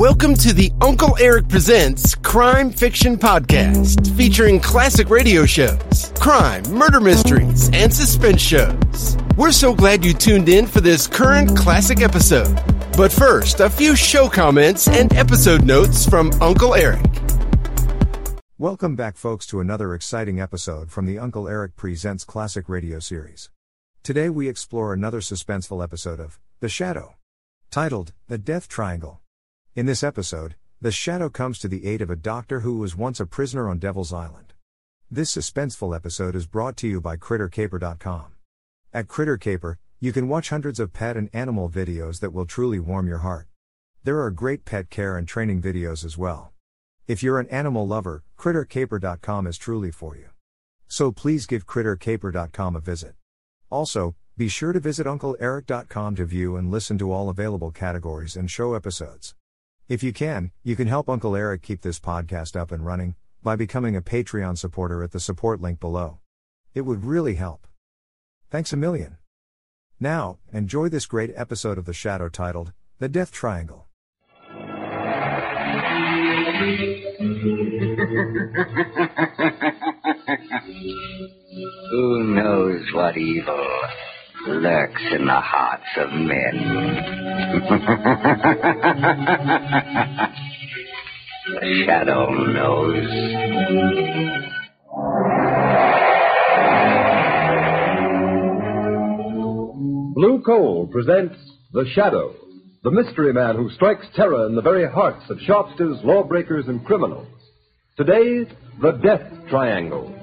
Welcome to the Uncle Erich Presents Crime Fiction Podcast, featuring classic radio shows, crime, murder mysteries, and suspense shows. We're so glad you tuned in for this current classic episode. But first, a few show comments and episode notes from Uncle Erich. Welcome back, folks, to another exciting episode from the Uncle Erich Presents Classic Radio series. Today we explore another suspenseful episode of The Shadow, titled The Death Triangle. In this episode, the Shadow comes to the aid of a doctor who was once a prisoner on Devil's Island. This suspenseful episode is brought to you by CritterCaper.com. At Critter Caper, you can watch hundreds of pet and animal videos that will truly warm your heart. There are great pet care and training videos as well. If you're an animal lover, CritterCaper.com is truly for you. So please give CritterCaper.com a visit. Also, be sure to visit UncleErich.com to view and listen to all available categories and show episodes. If you can, you can help Uncle Erich keep this podcast up and running by becoming a Patreon supporter at the support link below. It would really help. Thanks a million. Now, enjoy this great episode of The Shadow titled The Death Triangle. Who knows what evil lurks in the hearts of men? the shadow knows. Blue Coal presents The Shadow, the mystery man who strikes terror in the very hearts of sharpsters, lawbreakers, and criminals. Today, The Death Triangle.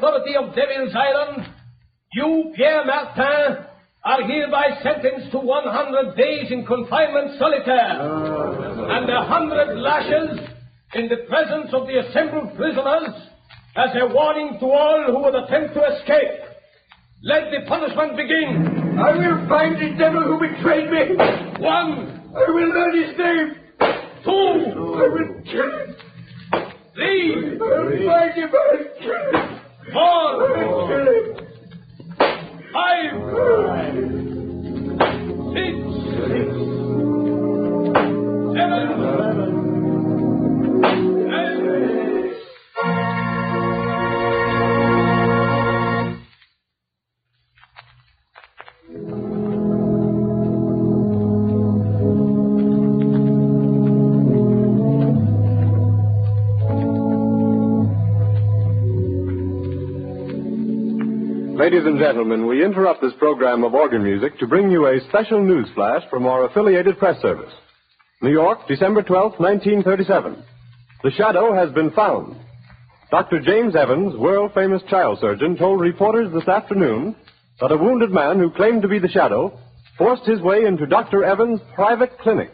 Authority of Devil's Island, you, Pierre Martin, are hereby sentenced to 100 days in confinement solitaire and a hundred lashes in the presence of the assembled prisoners as a warning to all who would attempt to escape. Let the punishment begin. I will find the devil who betrayed me. One, I will learn his name. two, I will kill him. three, I will find him. I will kill him. Four, five, six, seven, Ladies and gentlemen, we interrupt this program of organ music to bring you a special news flash from our affiliated press service. New York, December 12, 1937. The Shadow has been found. Dr. James Evans, world famous child surgeon, told reporters this afternoon that a wounded man who claimed to be the Shadow forced his way into Dr. Evans' private clinic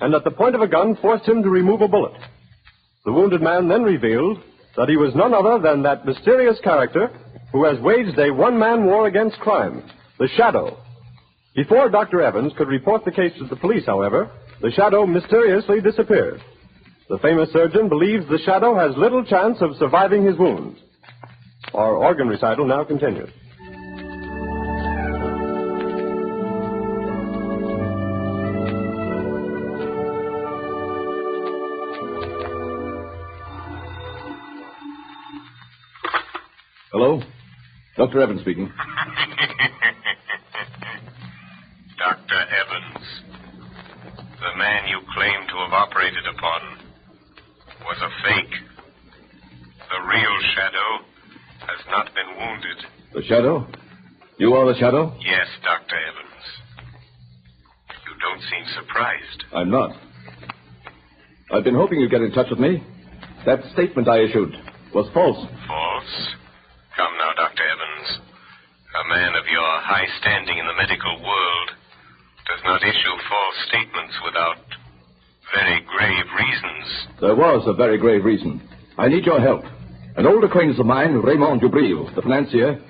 and at the point of a gun forced him to remove a bullet. The wounded man then revealed that he was none other than that mysterious character who has waged a one man war against crime, the Shadow. Before Dr. Evans could report the case to the police, however, the Shadow mysteriously disappeared. The famous surgeon believes the Shadow has little chance of surviving his wounds. Our organ recital now continues. Hello? Dr. Evans speaking. Dr. Evans, the man you claim to have operated upon was a fake. The real Shadow has not been wounded. The Shadow? You are the Shadow? Yes, Dr. Evans. You don't seem surprised. I'm not. I've been hoping you'd get in touch with me. That statement I issued was false. False? Come now, Dr. Evans. A man of your high standing in the medical world does not issue false statements without very grave reasons. There was a very grave reason. I need your help. An old acquaintance of mine, Raymond Dubril, the financier,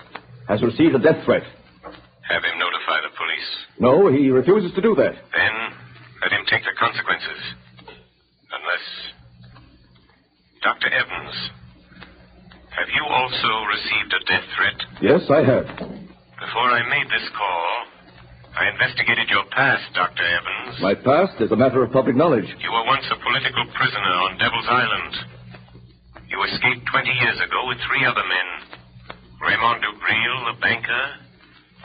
has received a death threat. Have him notify the police. No, he refuses to do that. Then let him take the consequences. Unless. Dr. Evans, have you also received a death threat? Yes, I have. Before I made this call, I investigated your past, Dr. Evans. My past is a matter of public knowledge. You were once a political prisoner on Devil's Island. You escaped 20 years ago with three other men Raymond Dubril, the banker,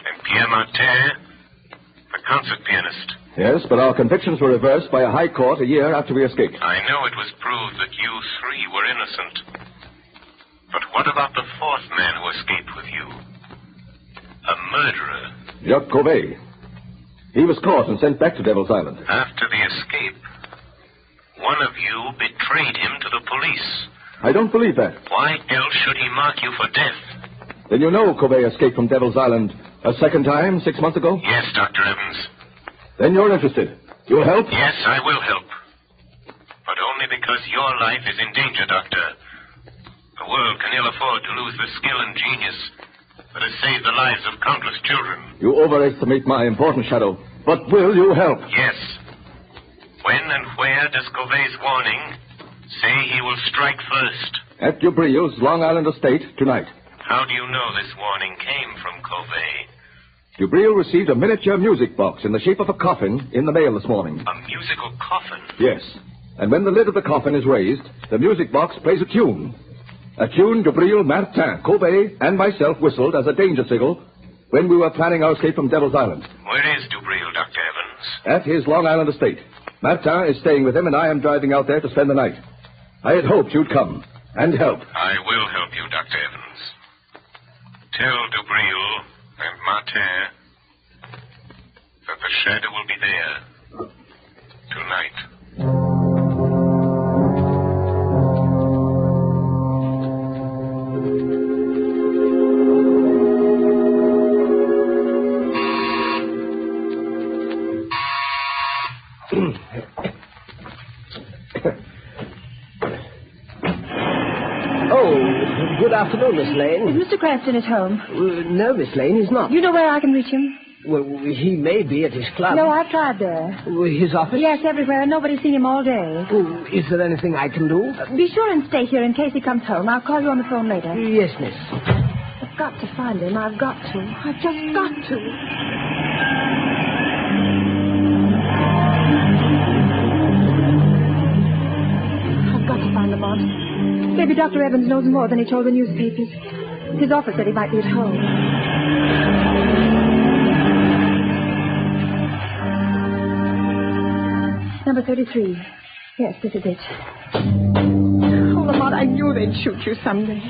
and Pierre Martin, the concert pianist. Yes, but our convictions were reversed by a high court a year after we escaped. I know it was proved that you three were innocent. But what about the fourth man who escaped with you? A murderer. Jacques Covet. He was caught and sent back to Devil's Island. After the escape, one of you betrayed him to the police. I don't believe that. Why else should he mark you for death? Then you know Covet escaped from Devil's Island a second time six months ago? Yes, Dr. Evans. Then you're interested. You'll help? Yes, I will help. But only because your life is in danger, Doctor. The world can ill afford to lose the skill and genius that has saved the lives of countless children. You overestimate my importance, Shadow. But will you help? Yes. When and where does Covet's warning say he will strike first? At Dubril's Long Island estate tonight. How do you know this warning came from Covet? Dubril received a miniature music box in the shape of a coffin in the mail this morning. A musical coffin? Yes. And when the lid of the coffin is raised, the music box plays a tune. A tune Dubril, Martin, Covet, and myself whistled as a danger signal when we were planning our escape from Devil's Island. Where is Dubril, Dr. Evans? At his Long Island estate. Martin is staying with him, and I am driving out there to spend the night. I had hoped you'd come and help. I will help you, Dr. Evans. Tell Dubril and Martin that the shadow will be there tonight. Oh, good afternoon, Miss Lane. Is Mr. Cranston at home? Uh, no, Miss Lane, he's not. You know where I can reach him? Well, he may be at his club. No, I've tried there. Uh, His office? Yes, everywhere, nobody's seen him all day. Oh, is there anything I can do? Be sure and stay here in case he comes home. I'll call you on the phone later. Yes, miss. I've got to find him. I've got to. I've just got to. Lamont. Maybe Dr. Evans knows more than he told the newspapers. His office said he might be at home. Number 33. Yes, this is it. Oh, Lamont, I knew they'd shoot you someday.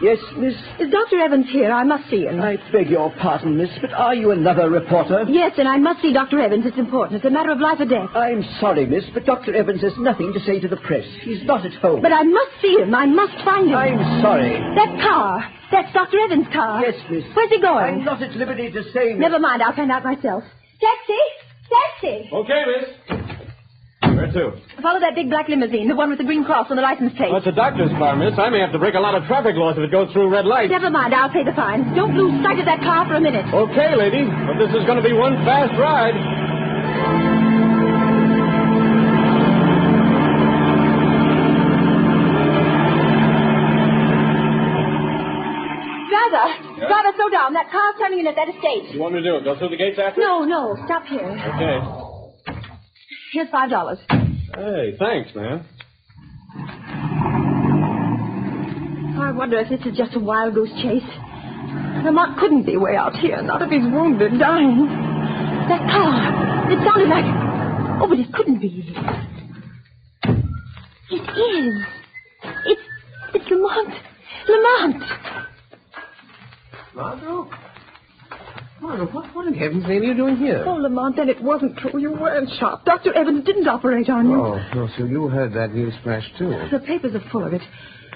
Yes, miss. Is Dr. Evans here? I must see him. I beg your pardon, miss, but are you another reporter? Yes, and I must see Dr. Evans. It's important. It's a matter of life or death. I'm sorry, miss, but Dr. Evans has nothing to say to the press. He's not at home. But I must see him. I must find him. I'm sorry. That car. That's Dr. Evans' car. Yes, miss. Where's he going? I'm not at liberty to say, miss. Never mind. I'll find out myself. Taxi! Taxi! Okay, miss. Where to? Follow that big black limousine, the one with the green cross on the license plate. Well, it's a doctor's car, miss. I may have to break a lot of traffic laws if it goes through red lights. Never mind. I'll pay the fine. Don't lose sight of that car for a minute. Okay, lady. But this is going to be one fast ride. Driver! Driver, slow down. That car's turning in at that estate. You want me to do it? Go through the gates after? No, no. Stop here. Okay. Here's five dollars. Hey, thanks, man. I wonder if this is just a wild goose chase. Lamont couldn't be way out here, not if he's wounded, dying. That car. It sounded like. Oh, but it couldn't be. It is. It's. It's Lamont. Lamont! Margot? Margot, what, what in heaven's name are you doing here? Oh, Lamont, then it wasn't true. You weren't shot. Dr. Evans didn't operate on you. Oh, no, so you heard that news flash, too. The papers are full of it.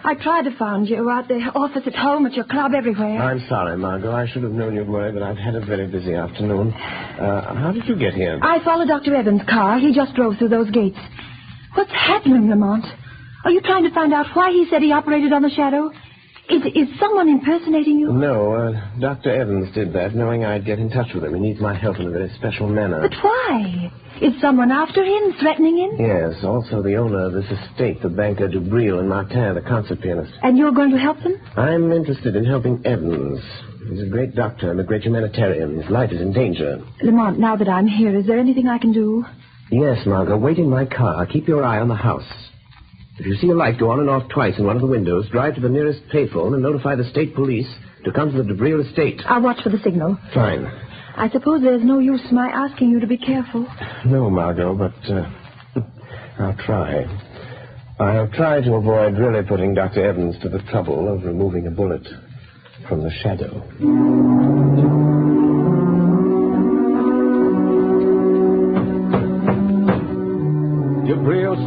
I tried to find you at the office, at home, at your club, everywhere. I'm sorry, Margot. I should have known you'd worry, but I've had a very busy afternoon. Uh, how did you get here? I followed Dr. Evans' car. He just drove through those gates. What's happening, Lamont? Are you trying to find out why he said he operated on the shadow? Is, is someone impersonating you? No, uh, Dr. Evans did that, knowing I'd get in touch with him. He needs my help in a very special manner. But why? Is someone after him, threatening him? Yes, also the owner of this estate, the banker Dubril and Martin, the concert pianist. And you're going to help them? I'm interested in helping Evans. He's a great doctor and a great humanitarian. His life is in danger. Lamont, now that I'm here, is there anything I can do? Yes, Margot, wait in my car. Keep your eye on the house. If you see a light go on and off twice in one of the windows, drive to the nearest payphone and notify the state police to come to the Dubril estate. I'll watch for the signal. Fine. I suppose there's no use my asking you to be careful. No, Margot, but uh, I'll try. I'll try to avoid really putting Dr. Evans to the trouble of removing a bullet from the shadow.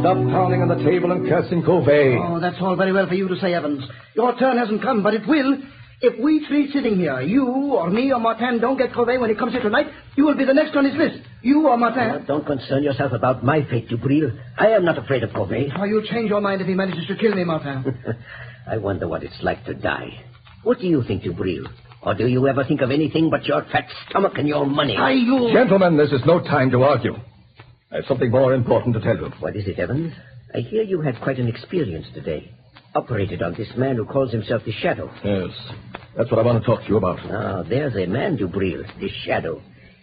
Stop pounding on the table and cursing Covey. Oh, that's all very well for you to say, Evans. Your turn hasn't come, but it will. If we three sitting here, you or me or Martin, don't get Covey when he comes here tonight, you will be the next on his list. You or Martin. don't concern yourself about my fate, Dubril. I am not afraid of Covey. Oh, you'll change your mind if he manages to kill me, Martin. I wonder what it's like to die. What do you think, Dubril? Or do you ever think of anything but your fat stomach and your money? Are you... Gentlemen, this is no time to argue. I have something more important to tell you. What is it, Evans? I hear you had quite an experience today. Operated on this man who calls himself the Shadow. Yes, that's what I want to talk to you about. Ah, there's a man, Dubril, the Shadow.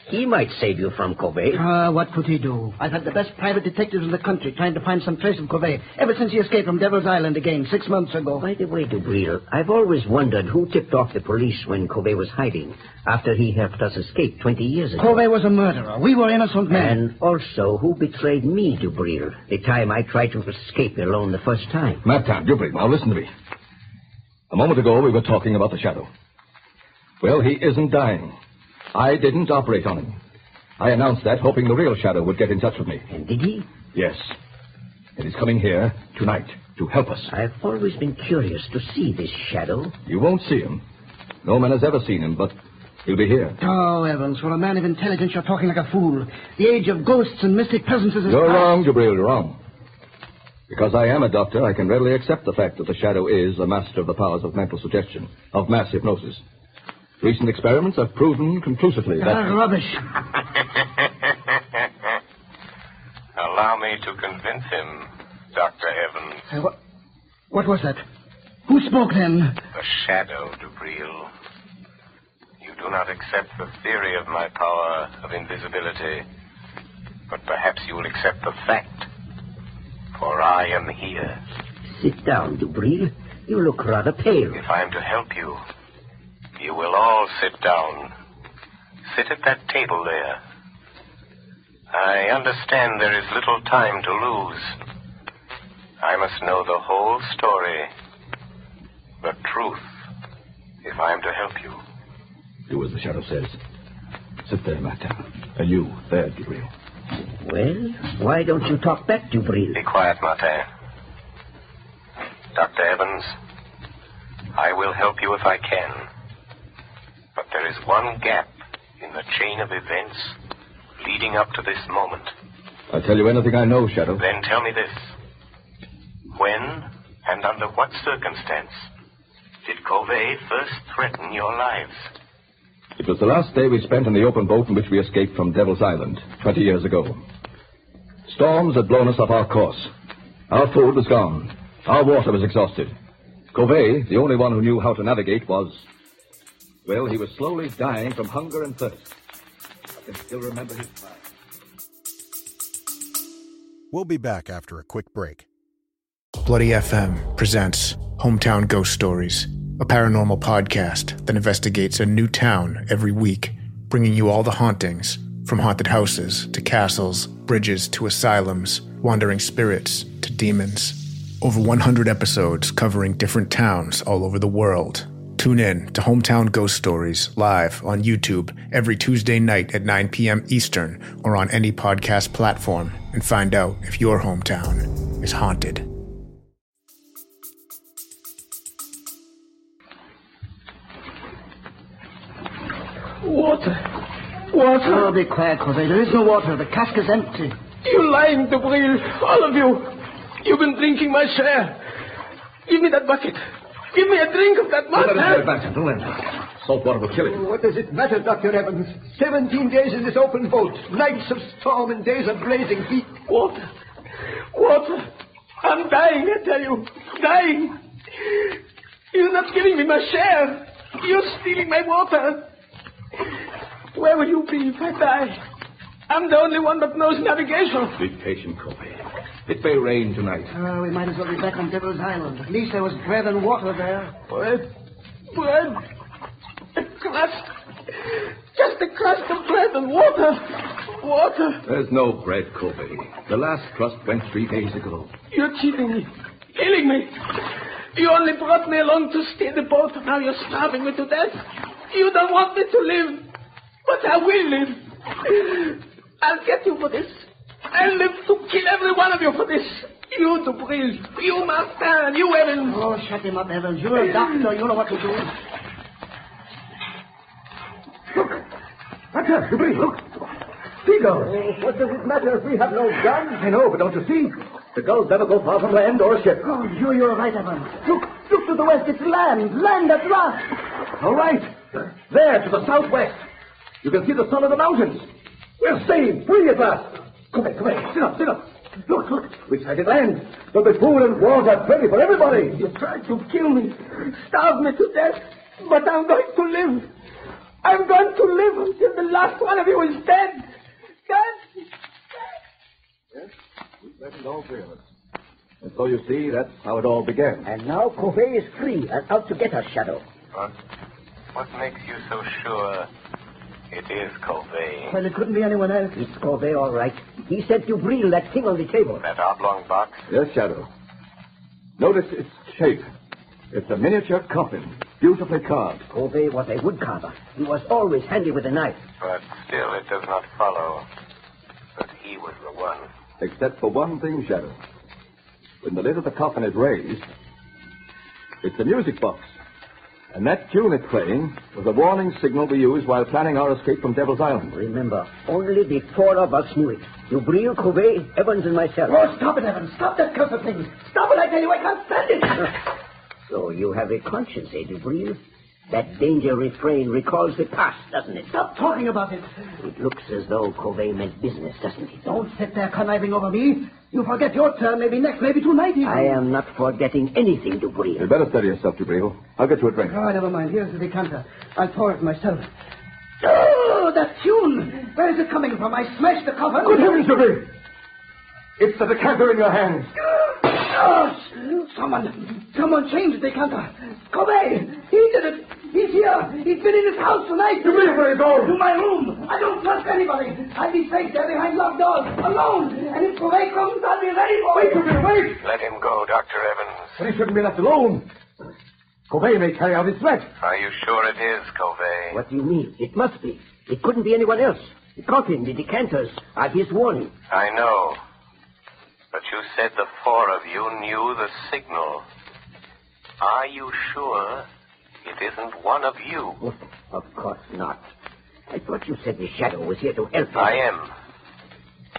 He might save you from Covey. Ah, what could he do? I've had the best private detectives in the country trying to find some trace of Covey ever since he escaped from Devil's Island again six months ago. By the way, Dubril, I've always wondered who tipped off the police when Covey was hiding after he helped us escape 20 years ago. Covey was a murderer. We were innocent men. And also, who betrayed me, Dubril, the time I tried to escape alone the first time? Martin, Dubril, now listen to me. A moment ago, we were talking about the shadow. Well, he isn't dying. I didn't operate on him. I announced that, hoping the real shadow would get in touch with me. And did he? Yes. And he's coming here tonight to help us. I've always been curious to see this shadow. You won't see him. No man has ever seen him, but he'll be here. Oh, Evans, for a man of intelligence, you're talking like a fool. The age of ghosts and mystic presences is You're past. wrong, Dubril, you're wrong. Because I am a doctor, I can readily accept the fact that the shadow is a master of the powers of mental suggestion, of mass hypnosis. Recent experiments have proven conclusively that. Rubbish. Allow me to convince him, Dr. Evans. Uh, what, what was that? Who spoke then? The shadow, Dubril. You do not accept the theory of my power of invisibility, but perhaps you will accept the fact. For I am here. Sit down, Dubril. You look rather pale. If I am to help you, you will all sit down. Sit at that table there. I understand there is little time to lose. I must know the whole story, the truth, if I am to help you. Do as the shadow says. Sit there, Martin. And you, there, Gabriel. Well, why don't you talk back, Dubril? Be quiet, Martin. Dr. Evans, I will help you if I can. There is one gap in the chain of events leading up to this moment. I'll tell you anything I know, Shadow. Then tell me this. When and under what circumstance did Covey first threaten your lives? It was the last day we spent in the open boat in which we escaped from Devil's Island 20 years ago. Storms had blown us off our course. Our food was gone. Our water was exhausted. Covey, the only one who knew how to navigate, was. Well, he was slowly dying from hunger and thirst. I can still remember his cry. We'll be back after a quick break. Bloody FM presents Hometown Ghost Stories, a paranormal podcast that investigates a new town every week, bringing you all the hauntings from haunted houses to castles, bridges to asylums, wandering spirits to demons. Over 100 episodes covering different towns all over the world. Tune in to Hometown Ghost Stories live on YouTube every Tuesday night at 9 p.m. Eastern or on any podcast platform and find out if your hometown is haunted. Water. Water. Oh, be quiet, Covey. There is no water. The cask is empty. You lying, Dubril. All of you. You've been drinking my share. Give me that bucket. Give me a drink of that Don't let him get it water. back. Don't let him. Salt water will kill him. What does it matter, Dr. Evans? Seventeen days in this open boat, nights of storm and days of blazing heat. Water. Water. I'm dying, I tell you. Dying. You're not giving me my share. You're stealing my water. Where will you be if I die? I'm the only one that knows navigation. Be patient, Kobe. It may rain tonight. Uh, we might as well be back on Devil's Island. At least there was bread and water there. Bread. Bread. A crust. Just a crust of bread and water. Water. There's no bread, Kobe. The last crust went three days ago. You're cheating me. Killing me. You only brought me along to steer the boat. Now you're starving me to death. You don't want me to live. But I will live. I'll get you for this. I'll live to kill every one of you for this. You, Dubril. You, Martin. You, Evans. Oh, shut him up, Evans. You're a doctor. You know what to do. Look. That's us, Dubril, look. Seagulls. what does it matter if we have no guns? I know, but don't you see? The gulls never go far from land or a ship. Oh, sure, you're right, Evans. Look, look to the west. It's land. Land at last. All right. There, to the southwest. You can see the sun of the mountains. We're saved, free at last. Come here, come here. Sit up, sit up. Look, look. We sighted land. There'll be food and water plenty for everybody. You tried to kill me, starve me to death, but I'm going to live. I'm going to live until the last one of you is dead. Dead. That's all three of us. And so you see, that's how it all began. And now Kobe is free and out to get us, Shadow. What? What makes you so sure it is Covey? Well, it couldn't be anyone else. It's Kobe, all right. He sent you Breel that thing on the table. That oblong box? Yes, Shadow. Notice its shape. It's a miniature coffin, beautifully carved. Kobe was a woodcarver. He was always handy with a knife. But still, it does not follow that he was the one. Except for one thing, Shadow. When the lid of the coffin is raised, it's a music box. And that tune it's playing was a warning signal we used while planning our escape from Devil's Island. Remember, only the four of us knew it. You, Breel, Kobe, Evans, and myself. Oh, stop it, Evans. Stop that cursed thing. Stop it, I tell you. I can't stand it. So you have a conscience, eh, Dubril? That danger refrain recalls the past, doesn't it? Stop talking about it. It looks as though Kobe meant business, doesn't it? Don't sit there conniving over me. You forget your turn, maybe next, maybe tonight even. I am not forgetting anything, Dubril. You'd better steady yourself, Dubril. I'll get you a drink. Oh, never mind. Here's the decanter. I'll pour it myself. Ah! Oh, that tune! Where is it coming from? I smashed the cover. Good heavens, Dubril! It's the decanter in your hands. Oh, someone, someone changed the decanter. Kobe, he did it. He's here. He's been in his house tonight. To me, where you going? To my room. I don't trust anybody. I'll be safe there behind locked doors, alone. And if Kobe comes, I'll be ready for Wait, him. Dubril, wait! Let him go, Dr. Evans. But he shouldn't be left alone. Kobe may carry out his threat. Are you sure it is Covey? What do you mean? It must be. It couldn't be anyone else. The coffin, the decanters are his warning. I know. But you said the four of you knew the signal. Are you sure it isn't one of you? Oh, of course not. I thought you said the shadow was here to help us. I am.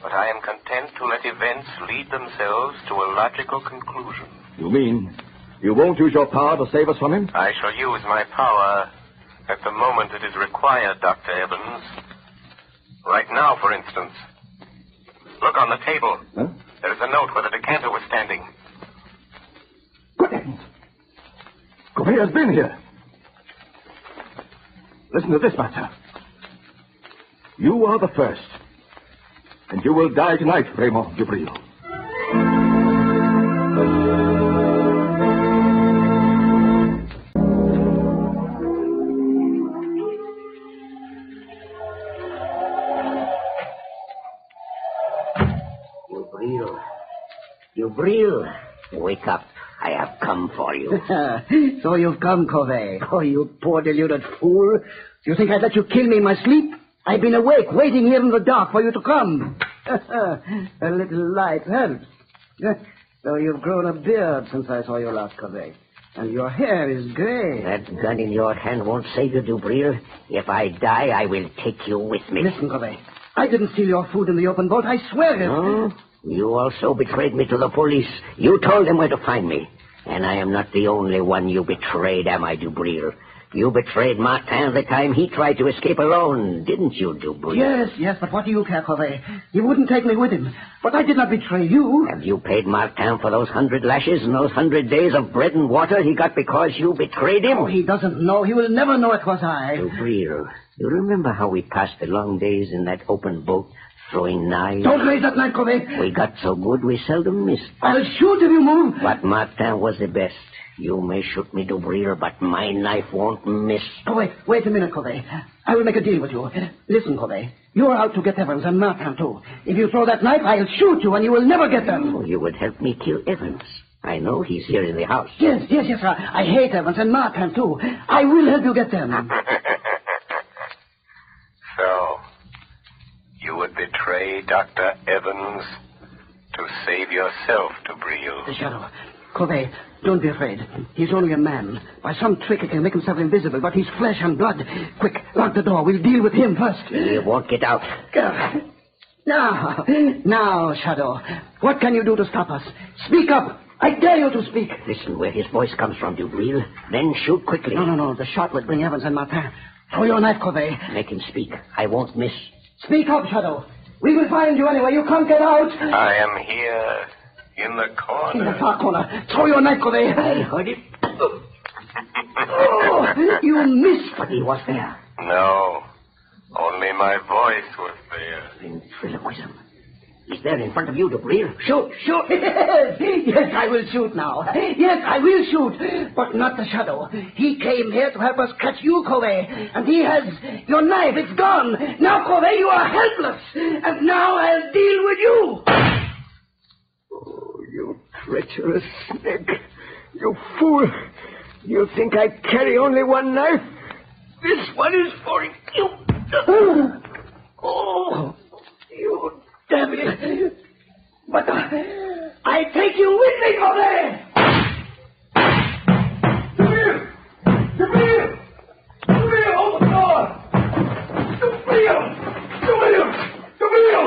But I am content to let events lead themselves to a logical conclusion. You mean you won't use your power to save us from him? I shall use my power at the moment it is required, Dr. Evans. Right now, for instance. Look on the table. Huh? There is a note where the decanter was standing. Good heavens! Kobe has been here. Listen to this, Master. You are the first. And you will die tonight, Raymond. Dubril. Dubril. Wake up. I have come for you. so you've come, Kobe. Oh, you poor deluded fool. Do you think I'd let you kill me in my sleep? I've been awake, waiting here in the dark for you to come. a little light helps. So you've grown a beard since I saw you last, Kobe. And your hair is gray. That gun in your hand won't save you, Dubril. If I die, I will take you with me. Listen, Kobe. I didn't steal your food in the open boat. I swear it. Oh? You also betrayed me to the police. You told them where to find me. And I am not the only one you betrayed, am I, Dubril? You betrayed Martin the time he tried to escape alone, didn't you, Dubril? Yes, yes, but what do you care, Corvée? He wouldn't take me with him. But I did not betray you. Have you paid Martin for those hundred lashes and those hundred days of bread and water he got because you betrayed him? Oh, he doesn't know. He will never know it was I. Dubril, you remember how we passed the long days in that open boat throwing knives? Don't raise that knife, Corvée. We got so good we seldom missed. I'll shoot if you move. But Martin was the best. You may shoot me, Dubril, but my knife won't miss. Oh, wait, wait a minute, Corvée. I will make a deal with you. Listen, Corvée. You're out to get Evans and Martin, too. If you throw that knife, I'll shoot you and you will never get them. Oh, you would help me kill Evans. I know he's here in the house. Yes, yes, yes, sir. I hate Evans and Martin, too. I will help you get them. So, you would betray Dr. Evans to save yourself, Dubril. The shadow. Corvée, don't be afraid. He's only a man. By some trick he can make himself invisible, but he's flesh and blood. Quick, lock the door. We'll deal with him first. He won't get out. Go. Now, now, Shadow. What can you do to stop us? Speak up. I dare you to speak. Listen where his voice comes from, Dubril. Then shoot quickly. No, no, no. The shot would bring Evans and Martin. Throw your knife, Corvée. Make him speak. I won't miss. Speak up, Shadow. We will find you anyway. You can't get out. I am here in the corner. In the far corner. Throw your knife, Corvée. I heard it. oh, you missed. But he was there. No. Only my voice was there. Ventriloquism. He's there in front of you, Dubril. Shoot, shoot. Yes, yes, I will shoot now. Yes, I will shoot. But not the shadow. He came here to help us catch you, Corvée. And he has your knife. It's gone. Now, Corvée, you are helpless. And now I'll deal with you. Oh, you treacherous snake. You fool. You think I carry only one knife? This one is for you. Oh, you devil. But uh, I take you with me, Corvée. Jamil! Jamil! Jamil, open the door! Jamil! Jamil! Jamil!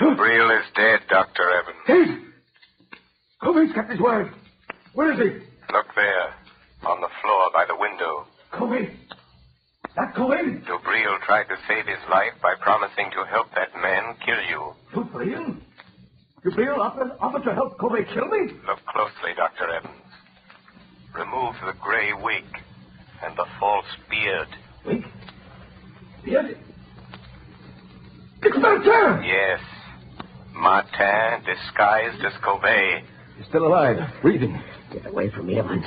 Dubril is dead, Dr. Evans. Dead? Corvé's kept his word. Where is he? Look there, on the floor by the window. Corvé? That Corvé? Dubril tried to save his life by promising to help that man kill you. Dubril? Dubril offered, offered to help Corvé kill me? Look closely, Dr. Evans. Remove the gray wig and the false beard. Wig? Beard? It's Martin! Yes. Martin, disguised as Covey. He's still alive, breathing. Get away from me, Evans.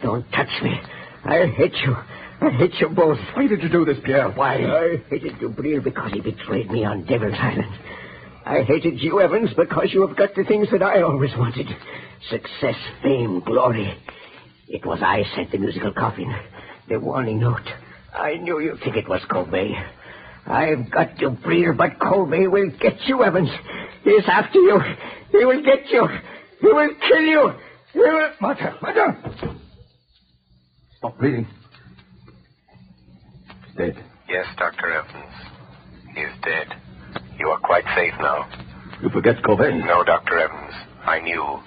Don't touch me. I hate you. I hate you both. Why did you do this, Pierre? Why? I hated Dubril because he betrayed me on Devil's Island. I hated you, Evans, because you have got the things that I always wanted. Success, fame, glory. It was I sent the musical coffin. The warning note. I knew you'd think it was Colby. I've got Dubril, but Colby will get you, Evans. He's after you. He will get you. He will kill you. He will... Martha, Martha! Stop bleeding. He's dead. Yes, Dr. Evans. He is dead. You are quite safe now. You forget Covey. No, Dr. Evans. I knew,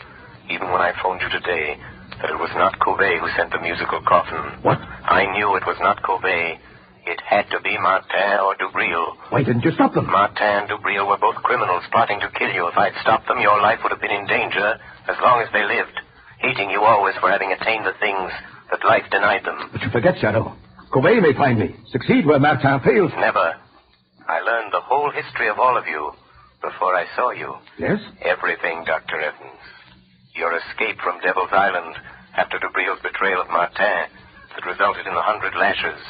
even when I phoned you today, that it was not Covey who sent the musical coffin. What? I knew it was not Covey. It had to be Martin or Dubril. Why didn't you stop them? Martin and Dubril were both criminals plotting to kill you. If I'd stopped them, your life would have been in danger as long as they lived, hating you always for having attained the things that life denied them. But you forget, Shadow. Covey may find me. Succeed where Martin fails. Never. I learned the whole history of all of you before I saw you. Yes? Everything, Dr. Evans. Your escape from Devil's Island after Dubril's betrayal of Martin that resulted in the hundred lashes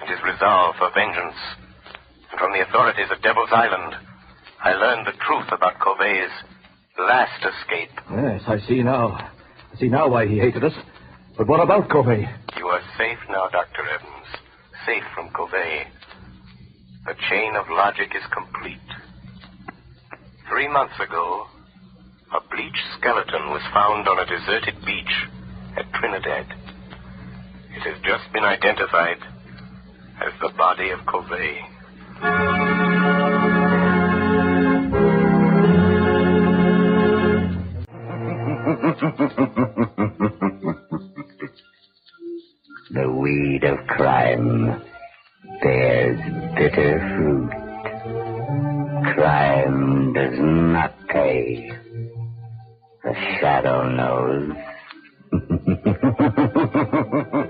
and his resolve for vengeance. And from the authorities at Devil's Island, I learned the truth about Covey's last escape. Yes, I see now. I see now why he hated us. But what about Covey? You are safe now, Dr. Evans. Safe from Covey. The chain of logic is complete. Three months ago, a bleached skeleton was found on a deserted beach at Trinidad. It has just been identified as the body of Covey. the weed of crime bears bitter fruit. Crime does not pay. The shadow knows.